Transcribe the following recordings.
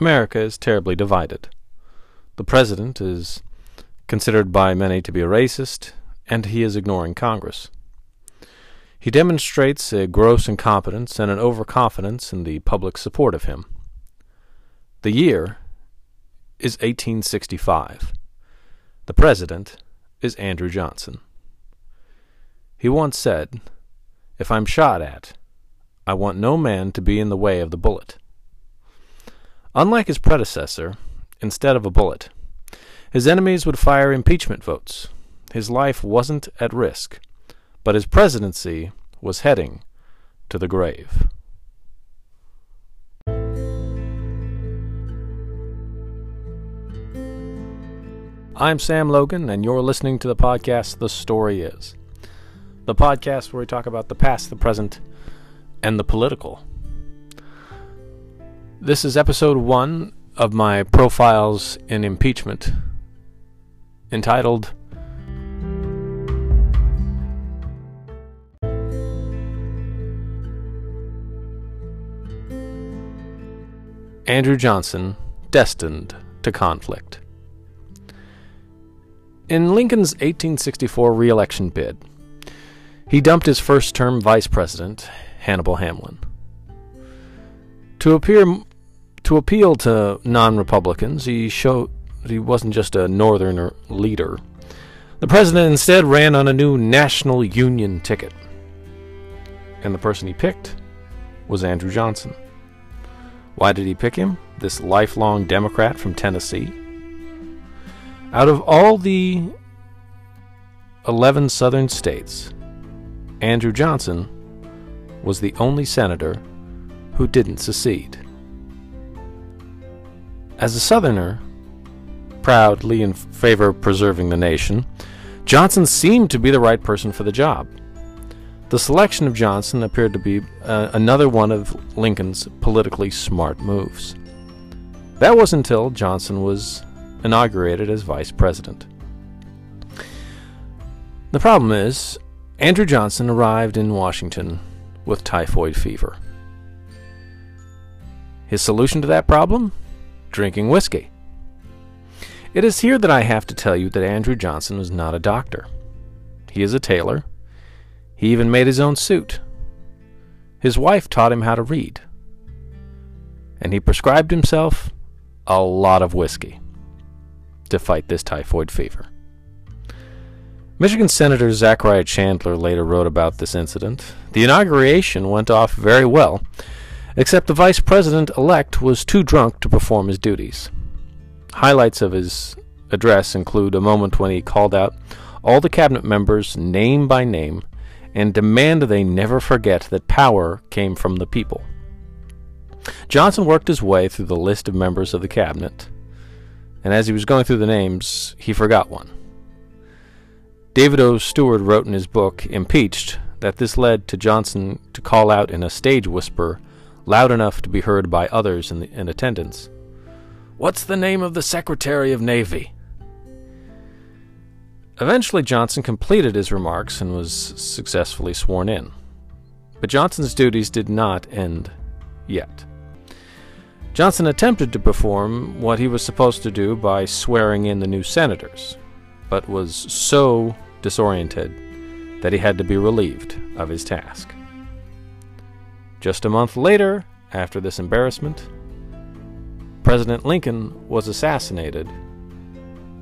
America is terribly divided. The president is considered by many to be a racist, and he is ignoring Congress. He demonstrates a gross incompetence and an overconfidence in the public support of him. The year is 1865. The president is Andrew Johnson. He once said, If I'm shot at, I want no man to be in the way of the bullet. Unlike his predecessor, instead of a bullet, his enemies would fire impeachment votes. His life wasn't at risk, but his presidency was heading to the grave. I'm Sam Logan, and you're listening to the podcast The Story Is. The podcast where we talk about the past, the present, and the political. This is episode one of my profiles in impeachment, entitled Andrew Johnson, Destined to Conflict. In Lincoln's 1864 reelection bid, he dumped his first term vice president, Hannibal Hamlin. To appear to appeal to non-Republicans, he showed that he wasn't just a northerner leader. The president instead ran on a new national union ticket. And the person he picked was Andrew Johnson. Why did he pick him? This lifelong Democrat from Tennessee? Out of all the 11 southern states, Andrew Johnson was the only senator who didn't secede. As a southerner, proudly in favor of preserving the nation, Johnson seemed to be the right person for the job. The selection of Johnson appeared to be uh, another one of Lincoln's politically smart moves. That was until Johnson was inaugurated as vice president. The problem is, Andrew Johnson arrived in Washington with typhoid fever. His solution to that problem? Drinking whiskey. It is here that I have to tell you that Andrew Johnson was not a doctor. He is a tailor. He even made his own suit. His wife taught him how to read. And he prescribed himself a lot of whiskey to fight this typhoid fever. Michigan Senator Zachariah Chandler later wrote about this incident. The inauguration went off very well, except the vice president elect was too drunk to perform his duties. Highlights of his address include a moment when he called out all the cabinet members name by name and demanded they never forget that power came from the people. Johnson worked his way through the list of members of the cabinet and as he was going through the names, he forgot one. David O. Stewart wrote in his book, Impeached, that this led to Johnson to call out in a stage whisper, loud enough to be heard by others in, the, in attendance What's the name of the Secretary of Navy? Eventually, Johnson completed his remarks and was successfully sworn in. But Johnson's duties did not end yet. Johnson attempted to perform what he was supposed to do by swearing in the new senators, but was so disoriented that he had to be relieved of his task. Just a month later, after this embarrassment, President Lincoln was assassinated,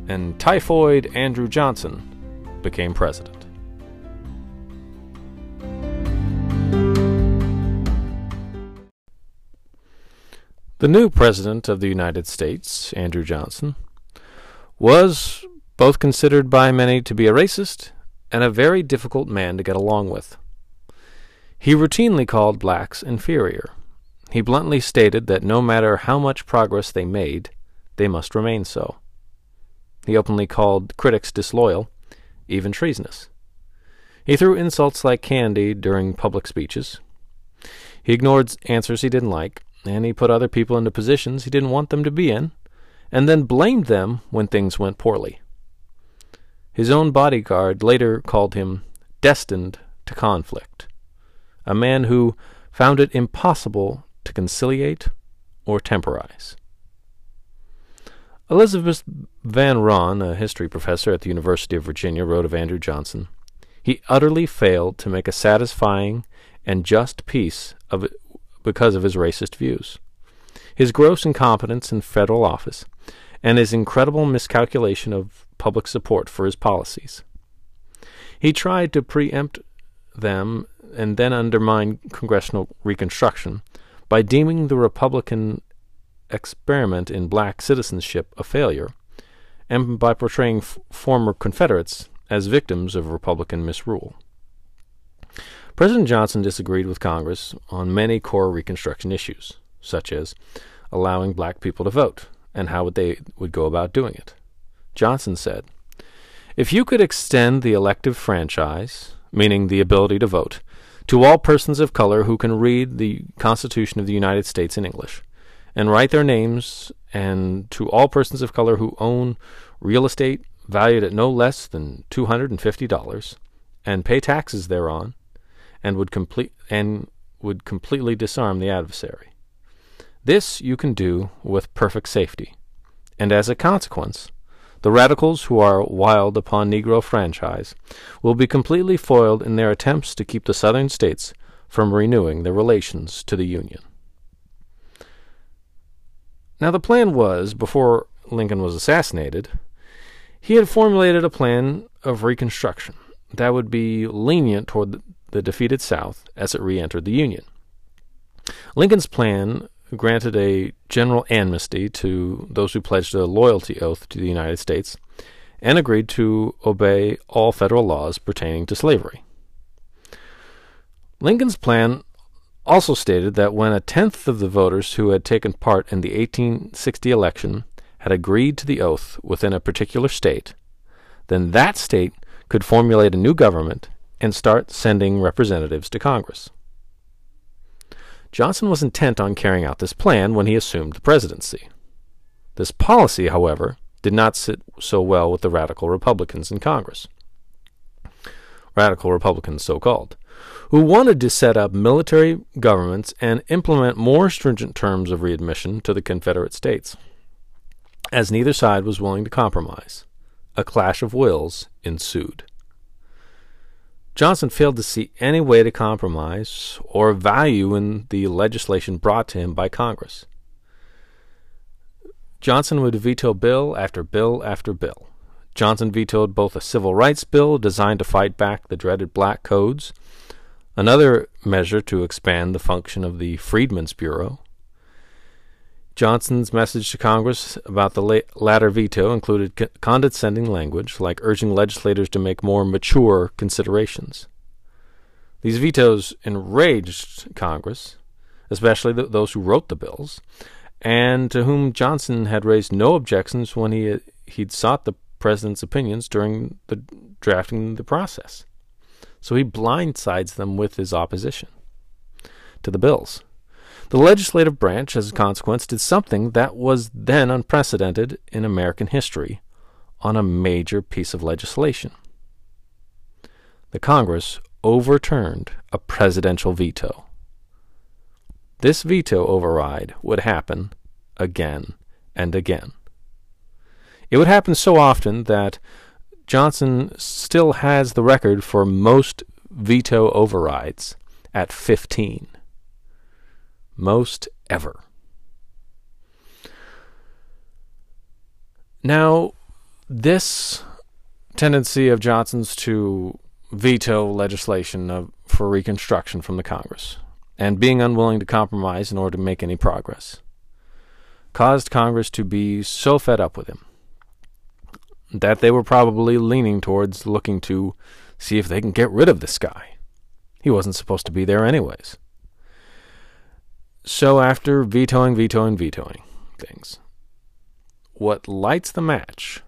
and typhoid Andrew Johnson became president. The new President of the United States, Andrew Johnson, was both considered by many to be a racist and a very difficult man to get along with. He routinely called blacks inferior. He bluntly stated that no matter how much progress they made, they must remain so. He openly called critics disloyal, even treasonous. He threw insults like candy during public speeches. He ignored answers he didn't like, and he put other people into positions he didn't want them to be in, and then blamed them when things went poorly. His own bodyguard later called him destined to conflict, a man who found it impossible to conciliate or temporize. Elizabeth Varon, a history professor at the University of Virginia, wrote of Andrew Johnson He utterly failed to make a satisfying and just peace of it because of his racist views. His gross incompetence in federal office and his incredible miscalculation of public support for his policies. He tried to preempt them and then undermine congressional reconstruction by deeming the Republican experiment in black citizenship a failure, and by portraying f- former Confederates as victims of Republican misrule. President Johnson disagreed with Congress on many core Reconstruction issues, such as allowing black people to vote and how they would go about doing it. Johnson said, "If you could extend the elective franchise, meaning the ability to vote, to all persons of color who can read the Constitution of the United States in English, and write their names, and to all persons of color who own real estate valued at no less than $250 and pay taxes thereon and would complete and would completely disarm the adversary. This you can do with perfect safety. And as a consequence, the radicals who are wild upon Negro franchise will be completely foiled in their attempts to keep the Southern states from renewing their relations to the Union. Now, the plan was, before Lincoln was assassinated, he had formulated a plan of reconstruction that would be lenient toward the defeated South as it re entered the Union. Lincoln's plan granted a general amnesty to those who pledged a loyalty oath to the United States and agreed to obey all federal laws pertaining to slavery. Lincoln's plan also stated that when a tenth of the voters who had taken part in the 1860 election had agreed to the oath within a particular state, then that state could formulate a new government and start sending representatives to Congress. Johnson was intent on carrying out this plan when he assumed the presidency. This policy, however, did not sit so well with the radical Republicans in Congress. Radical Republicans, so called, who wanted to set up military governments and implement more stringent terms of readmission to the Confederate States. As neither side was willing to compromise, a clash of wills ensued. Johnson failed to see any way to compromise or value in the legislation brought to him by Congress. Johnson would veto bill after bill after bill. Johnson vetoed both a civil rights bill designed to fight back the dreaded black codes, another measure to expand the function of the Freedmen's Bureau, Johnson's message to Congress about the latter veto included condescending language, like urging legislators to make more mature considerations. These vetoes enraged Congress, especially th- those who wrote the bills, and to whom Johnson had raised no objections when he he'd sought the president's opinions during the drafting the process. So he blindsides them with his opposition to the bills. The legislative branch, as a consequence, did something that was then unprecedented in American history on a major piece of legislation. The Congress overturned a presidential veto. This veto override would happen again and again. It would happen so often that Johnson still has the record for most veto overrides at 15 most ever. Now, this tendency of Johnson's to veto legislation of, for Reconstruction from the Congress and being unwilling to compromise in order to make any progress caused Congress to be so fed up with him that they were probably leaning towards looking to see if they can get rid of this guy. He wasn't supposed to be there, anyways. So after vetoing, vetoing, vetoing things, what lights the match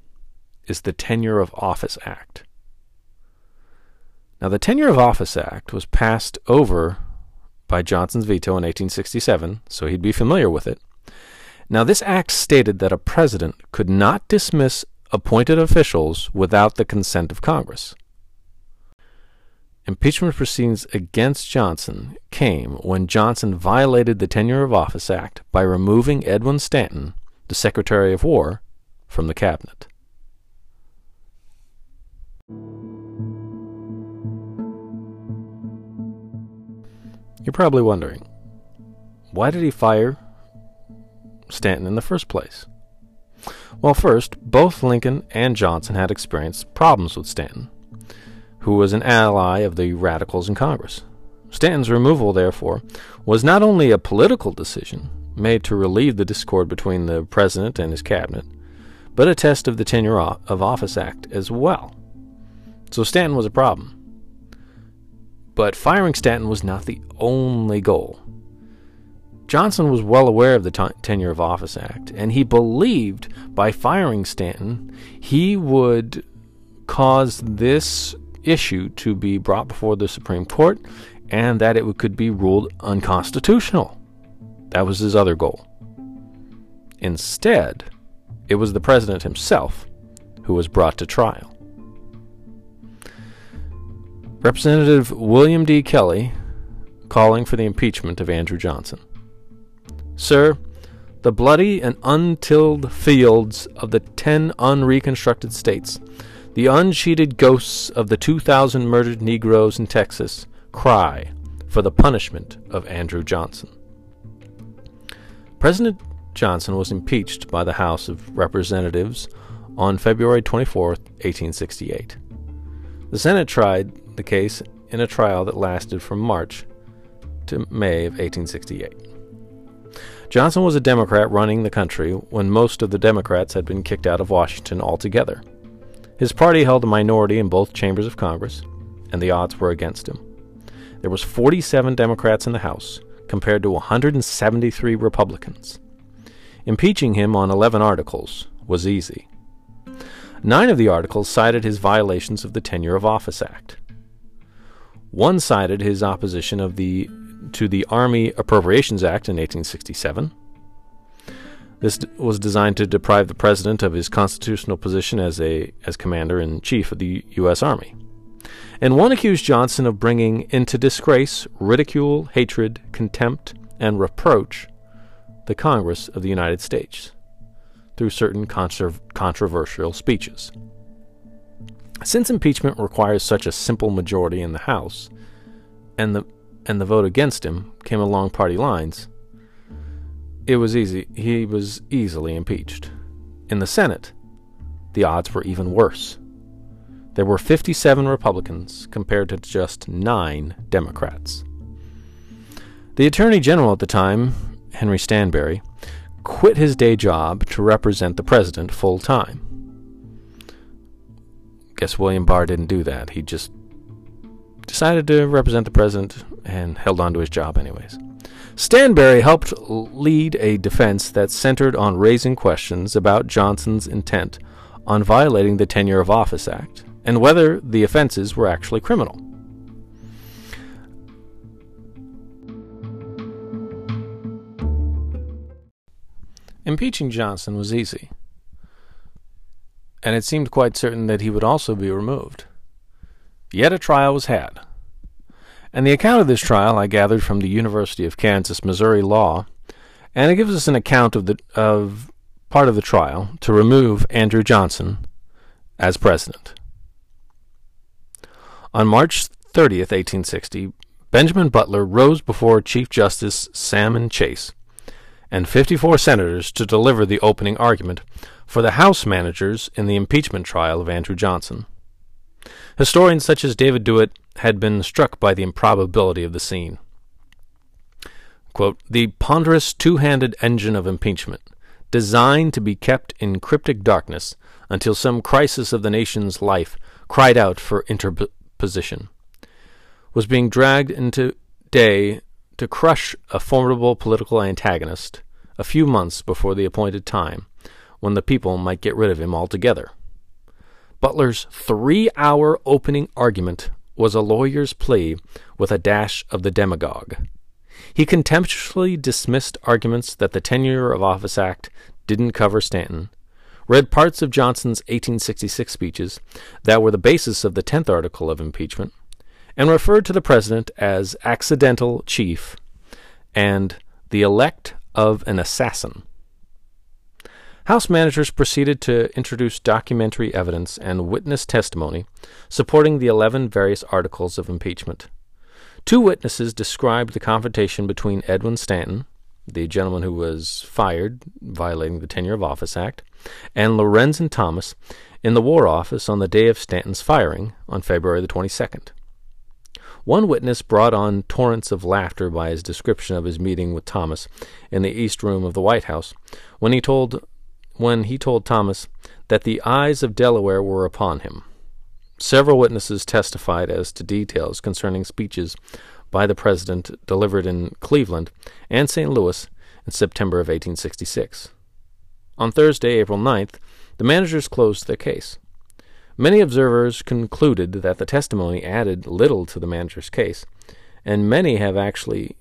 is the Tenure of Office Act. Now, the Tenure of Office Act was passed over by Johnson's veto in 1867, so he'd be familiar with it. Now, this act stated that a president could not dismiss appointed officials without the consent of Congress. Impeachment proceedings against Johnson came when Johnson violated the Tenure of Office Act by removing Edwin Stanton, the Secretary of War, from the cabinet. You're probably wondering, why did he fire Stanton in the first place? Well, first, both Lincoln and Johnson had experienced problems with Stanton, who was an ally of the radicals in Congress. Stanton's removal, therefore, was not only a political decision made to relieve the discord between the president and his cabinet, but a test of the Tenure of Office Act as well. So Stanton was a problem. But firing Stanton was not the only goal. Johnson was well aware of the Tenure of Office Act, and he believed by firing Stanton, he would cause this issue to be brought before the Supreme Court and that it could be ruled unconstitutional. That was his other goal. Instead, it was the president himself who was brought to trial. Representative William D. Kelley calling for the impeachment of Andrew Johnson. Sir, the bloody and untilled fields of the ten unreconstructed states, the unsheeted ghosts of the 2,000 murdered Negroes in Texas, cry for the punishment of Andrew Johnson. President Johnson was impeached by the House of Representatives on February 24, 1868. The Senate tried the case in a trial that lasted from March to May of 1868. Johnson was a Democrat running the country when most of the Democrats had been kicked out of Washington altogether. His party held a minority in both chambers of Congress, and the odds were against him. There was 47 Democrats in the House compared to 173 Republicans. Impeaching him on 11 articles was easy. Nine of the articles cited his violations of the Tenure of Office Act. One cited his opposition of the to the Army Appropriations Act in 1867. This d- was designed to deprive the president of his constitutional position as a as commander in chief of the U.S. Army and one accused Johnson of bringing into disgrace, ridicule, hatred, contempt, and reproach the Congress of the United States through certain controversial speeches. Since impeachment requires such a simple majority in the House, and the and the vote against him came along party lines, it was easy he was easily impeached. In the Senate, the odds were even worse. There were 57 Republicans compared to just 9 Democrats. The Attorney General at the time, Henry Stanbery, quit his day job to represent the president full time. Guess William Barr didn't do that. He just decided to represent the president and held on to his job anyways. Stanbery helped lead a defense that centered on raising questions about Johnson's intent on violating the Tenure of Office Act and whether the offenses were actually criminal. Impeaching Johnson was easy, and it seemed quite certain that he would also be removed. Yet a trial was had. And the account of this trial I gathered from the University of Kansas Missouri Law, and it gives us an account of the of part of the trial to remove Andrew Johnson as president. On March 30th, 1860, Benjamin Butler rose before Chief Justice Salmon Chase and 54 senators to deliver the opening argument for the House managers in the impeachment trial of Andrew Johnson. Historians such as David Dewitt had been struck by the improbability of the scene. Quote, the ponderous two handed engine of impeachment, designed to be kept in cryptic darkness until some crisis of the nation's life cried out for interposition, was being dragged into day to crush a formidable political antagonist a few months before the appointed time when the people might get rid of him altogether. Butler's three hour opening argument was a lawyer's plea with a dash of the demagogue. He contemptuously dismissed arguments that the Tenure of Office Act didn't cover Stanton read parts of Johnson's 1866 speeches that were the basis of the 10th article of impeachment, and referred to the president as accidental chief and the elect of an assassin. House managers proceeded to introduce documentary evidence and witness testimony supporting the 11 various articles of impeachment. Two witnesses described the confrontation between Edwin Stanton, the gentleman who was fired, violating the Tenure of Office Act, and Lorenzo Thomas in the War Office on the day of Stanton's firing on February the 22nd. One witness brought on torrents of laughter by his description of his meeting with Thomas in the East Room of the White House when he told when he told Thomas that the eyes of Delaware were upon him. Several witnesses testified as to details concerning speeches by the President delivered in Cleveland and St. Louis in September of 1866. On Thursday, April 9th, the managers closed their case. Many observers concluded that the testimony added little to the manager's case, and many have actually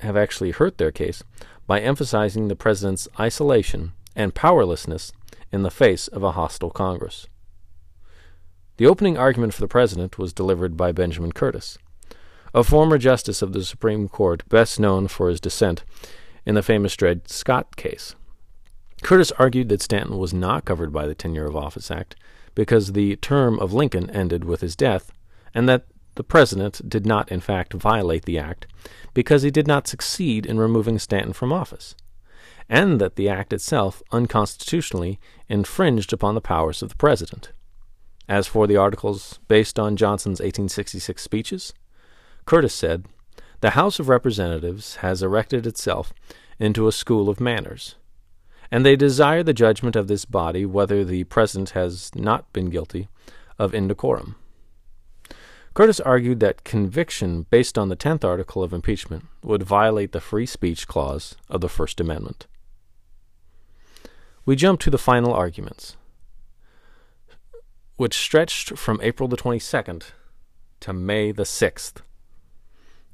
have actually hurt their case by emphasizing the president's isolation and powerlessness in the face of a hostile Congress. The opening argument for the president was delivered by Benjamin Curtis, a former justice of the Supreme Court best known for his dissent in the famous Dred Scott case. Curtis argued that Stanton was not covered by the Tenure of Office Act because the term of Lincoln ended with his death, and that the president did not, in fact, violate the act because he did not succeed in removing Stanton from office and that the act itself unconstitutionally infringed upon the powers of the President. As for the articles based on Johnson's 1866 speeches, Curtis said, The House of Representatives has erected itself into a school of manners, and they desire the judgment of this body whether the President has not been guilty of indecorum. Curtis argued that conviction based on the 10th article of impeachment would violate the free speech clause of the First Amendment. We jump to the final arguments, which stretched from April the 22nd to May the 6th.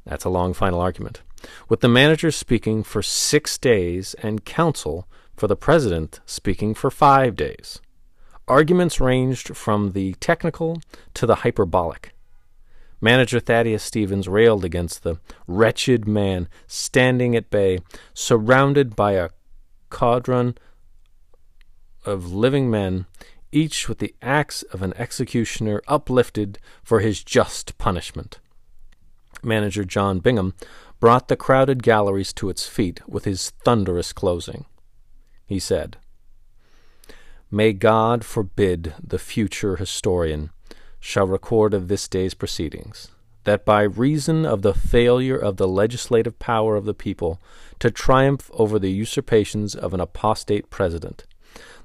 That's a long final argument, with the manager speaking for six days and counsel for the president speaking for five days. Arguments ranged from the technical to the hyperbolic. Manager Thaddeus Stevens railed against the wretched man standing at bay, surrounded by a cordon of living men, each with the axe of an executioner uplifted for his just punishment. Manager John Bingham brought the crowded galleries to its feet with his thunderous closing. He said, May God forbid the future historian shall record of this day's proceedings, that by reason of the failure of the legislative power of the people to triumph over the usurpations of an apostate president,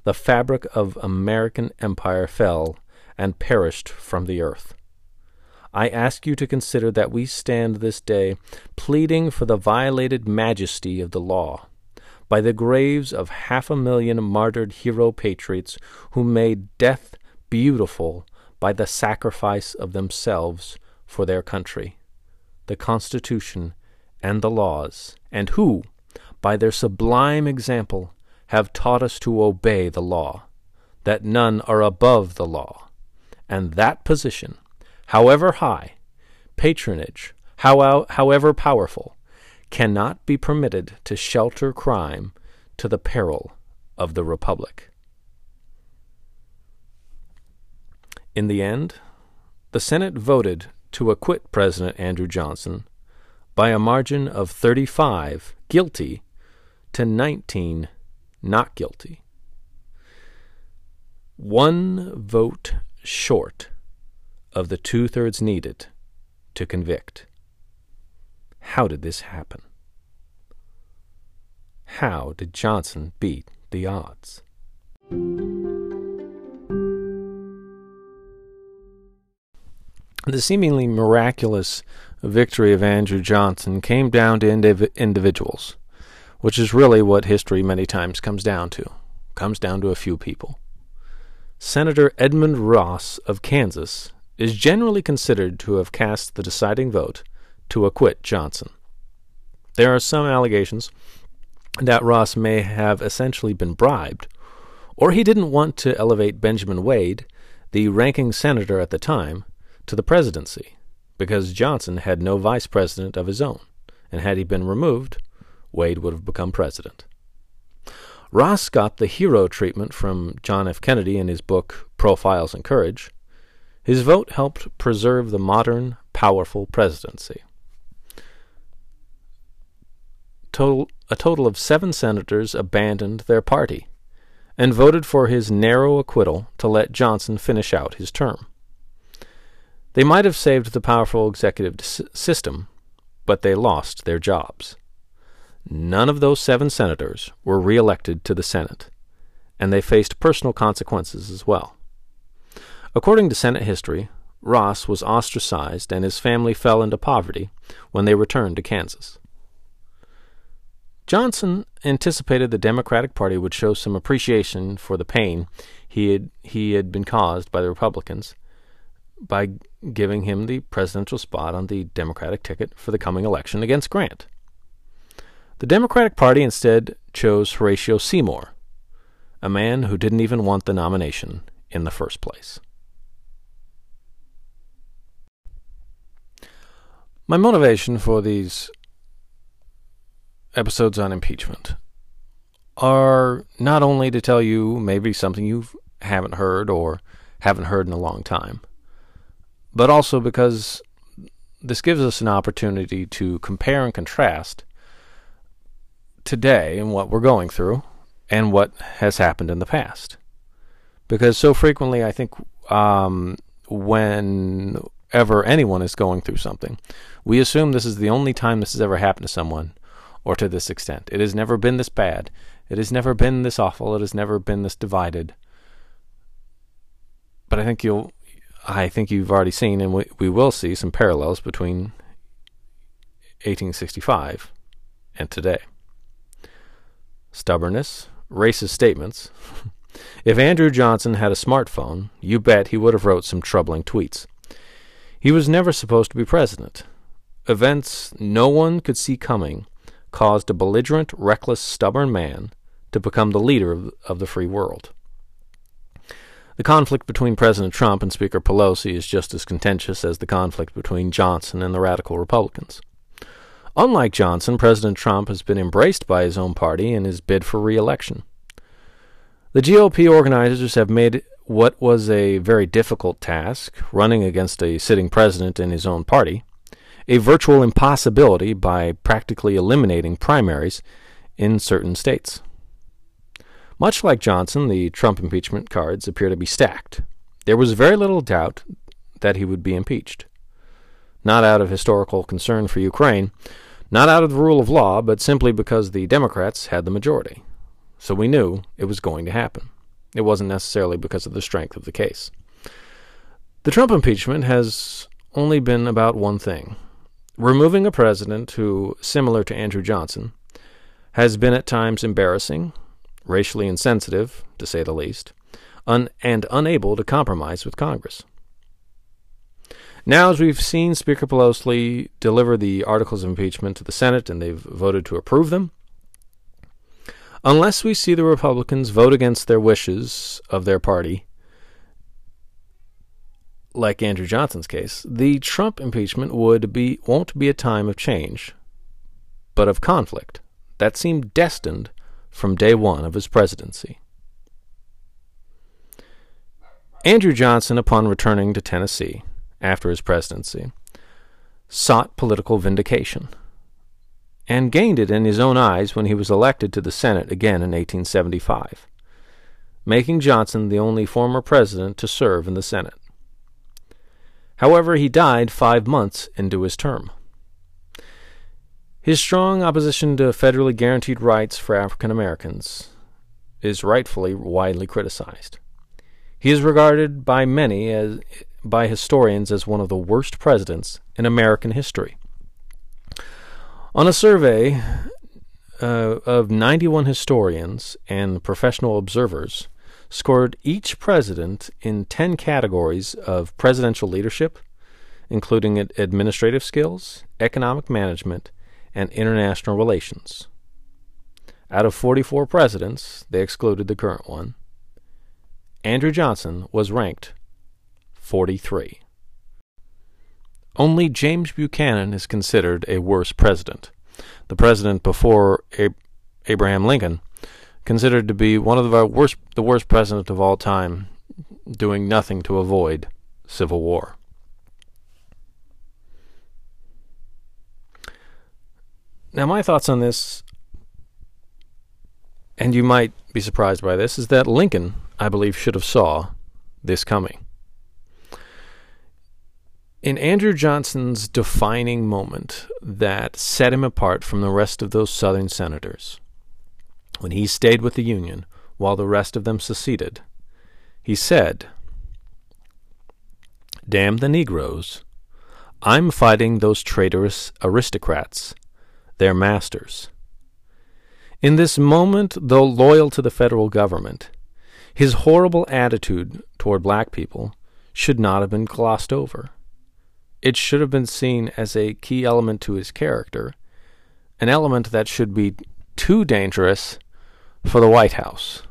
the fabric of American empire fell and perished from the earth. I ask you to consider that we stand this day pleading for the violated majesty of the law by the graves of half a million martyred hero patriots who made death beautiful by the sacrifice of themselves for their country, the Constitution, and the laws, and who, by their sublime example, have taught us to obey the law, that none are above the law, and that position, however high, patronage, how, however powerful, cannot be permitted to shelter crime to the peril of the Republic. In the end, the Senate voted to acquit President Andrew Johnson by a margin of 35 guilty to 19 not guilty. One vote short of the two thirds needed to convict. How did this happen? How did Johnson beat the odds? The seemingly miraculous victory of Andrew Johnson came down to indiv- individuals which is really what history many times comes down to. Comes down to a few people. Senator Edmund Ross of Kansas is generally considered to have cast the deciding vote to acquit Johnson. There are some allegations that Ross may have essentially been bribed, or he didn't want to elevate Benjamin Wade, the ranking senator at the time, to the presidency, because Johnson had no vice president of his own, and had he been removed, Wade would have become president. Ross got the hero treatment from John F. Kennedy in his book Profiles in Courage. His vote helped preserve the modern, powerful presidency. Total, a total of seven senators abandoned their party and voted for his narrow acquittal to let Johnson finish out his term. They might have saved the powerful executive system, but they lost their jobs. None of those seven senators were reelected to the Senate, and they faced personal consequences as well. According to Senate history, Ross was ostracized and his family fell into poverty when they returned to Kansas. Johnson anticipated the Democratic Party would show some appreciation for the pain he had, he had been caused by the Republicans by giving him the presidential spot on the Democratic ticket for the coming election against Grant. The Democratic Party instead chose Horatio Seymour, a man who didn't even want the nomination in the first place. My motivation for these episodes on impeachment are not only to tell you maybe something you haven't heard or haven't heard in a long time, but also because this gives us an opportunity to compare and contrast today and what we're going through and what has happened in the past. Because so frequently, I think um, whenever anyone is going through something, we assume this is the only time this has ever happened to someone or to this extent. It has never been this bad. It has never been this awful. It has never been this divided. But I think you'll, I think you've already seen, and we, we will see some parallels between 1865 and today. Stubbornness, racist statements. if Andrew Johnson had a smartphone, you bet he would have wrote some troubling tweets. He was never supposed to be president. Events no one could see coming caused a belligerent, reckless, stubborn man to become the leader of, the free world. The conflict between President Trump and Speaker Pelosi is just as contentious as the conflict between Johnson and the radical Republicans. Unlike Johnson, President Trump has been embraced by his own party in his bid for re election. The GOP organizers have made what was a very difficult task, running against a sitting president in his own party, a virtual impossibility by practically eliminating primaries in certain states. Much like Johnson, the Trump impeachment cards appear to be stacked. There was very little doubt that he would be impeached. Not out of historical concern for Ukraine, not out of the rule of law, but simply because the Democrats had the majority. So we knew it was going to happen. It wasn't necessarily because of the strength of the case. The Trump impeachment has only been about one thing Removing a president who, similar to Andrew Johnson, has been at times embarrassing, racially insensitive, to say the least, un- and unable to compromise with Congress. Now, as we've seen Speaker Pelosi deliver the articles of impeachment to the Senate and they've voted to approve them, unless we see the Republicans vote against their wishes of their party, like Andrew Johnson's case, the Trump impeachment would be won't be a time of change, but of conflict that seemed destined from day one of his presidency. Andrew Johnson, upon returning to Tennessee after his presidency, sought political vindication and gained it in his own eyes when he was elected to the Senate again in 1875, making Johnson the only former president to serve in the Senate. However, he died five months into his term. His strong opposition to federally guaranteed rights for African Americans is rightfully widely criticized. He is regarded by many as by historians as one of the worst presidents in American history. On a survey uh, of 91 historians and professional observers, scored each president in 10 categories of presidential leadership, including administrative skills, economic management, and international relations. Out of 44 presidents, they excluded the current one. Andrew Johnson was ranked 43. Only James Buchanan is considered a worse president. The president before Ab- Abraham Lincoln considered to be one of the worst, the worst president of all time, doing nothing to avoid civil war. Now, my thoughts on this, and you might be surprised by this, is that Lincoln, I believe, should have saw this coming. In Andrew Johnson's defining moment that set him apart from the rest of those Southern senators, when he stayed with the Union while the rest of them seceded, he said, Damn the Negroes. I'm fighting those traitorous aristocrats their masters. In this moment, though loyal to the federal government, his horrible attitude toward black people should not have been glossed over. It should have been seen as a key element to his character, an element that should be too dangerous for the White House.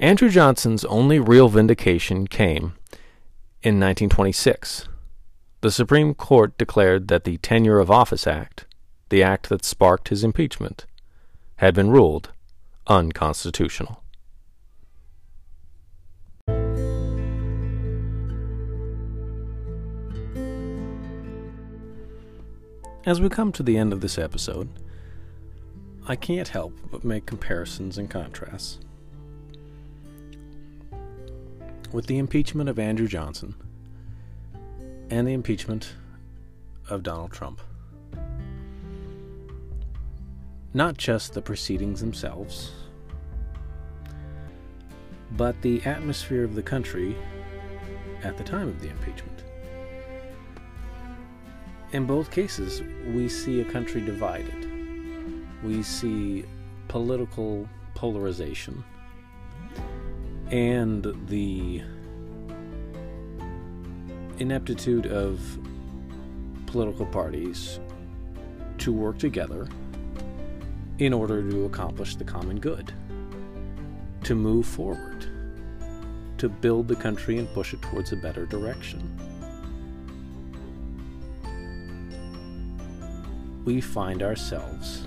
Andrew Johnson's only real vindication came in 1926. The Supreme Court declared that the Tenure of Office Act the act that sparked his impeachment, had been ruled unconstitutional. As we come to the end of this episode, I can't help but make comparisons and contrasts. With the impeachment of Andrew Johnson and the impeachment of Donald Trump not just the proceedings themselves, but the atmosphere of the country at the time of the impeachment. In both cases, we see a country divided. We see political polarization and the ineptitude of political parties to work together in order to accomplish the common good, to move forward, to build the country and push it towards a better direction. We find ourselves,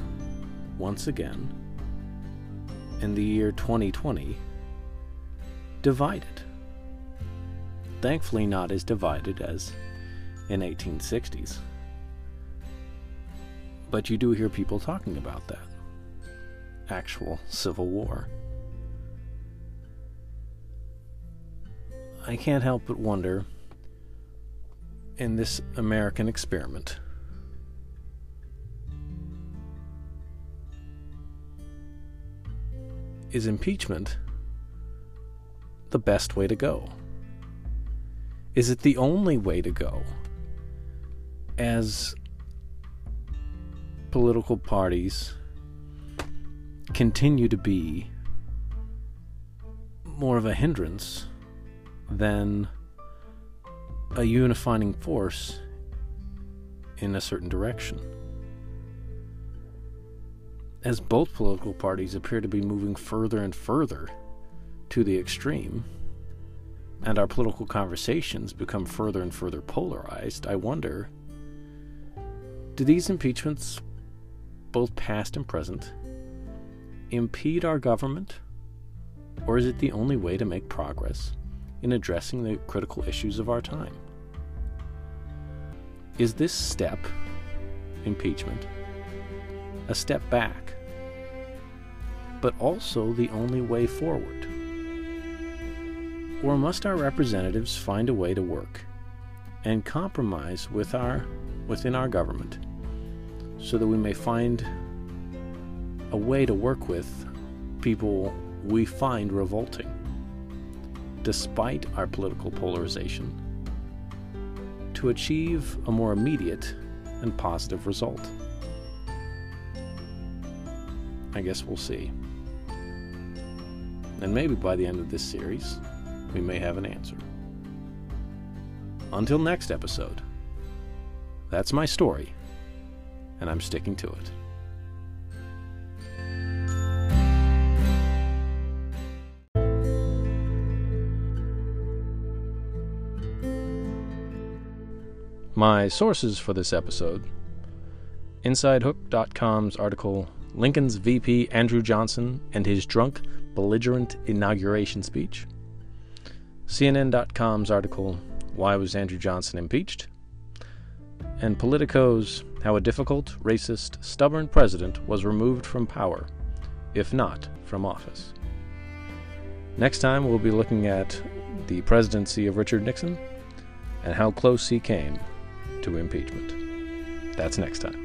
once again, in the year 2020, divided. Thankfully, not as divided as in 1860s. But you do hear people talking about that actual civil war. I can't help but wonder in this American experiment. Is impeachment the best way to go? Is it the only way to go? As political parties continue to be more of a hindrance than a unifying force in a certain direction. As both political parties appear to be moving further and further to the extreme, and our political conversations become further and further polarized, I wonder do these impeachments, both past and present, impede our government? Or is it the only way to make progress in addressing the critical issues of our time? Is this step, impeachment, a step back, but also the only way forward? Or must our representatives find a way to work and compromise with our, within our government so that we may find a way to work with people we find revolting, despite our political polarization, to achieve a more immediate and positive result. I guess we'll see. And maybe by the end of this series, we may have an answer. Until next episode, that's my story, and I'm sticking to it. My sources for this episode InsideHook.com's article Lincoln's VP Andrew Johnson and his drunk, belligerent inauguration speech, CNN.com's article, Why Was Andrew Johnson Impeached? and Politico's How a Difficult, Racist, Stubborn President Was Removed from Power, if not from office. Next time, we'll be looking at the presidency of Richard Nixon and how close he came to impeachment. That's next time.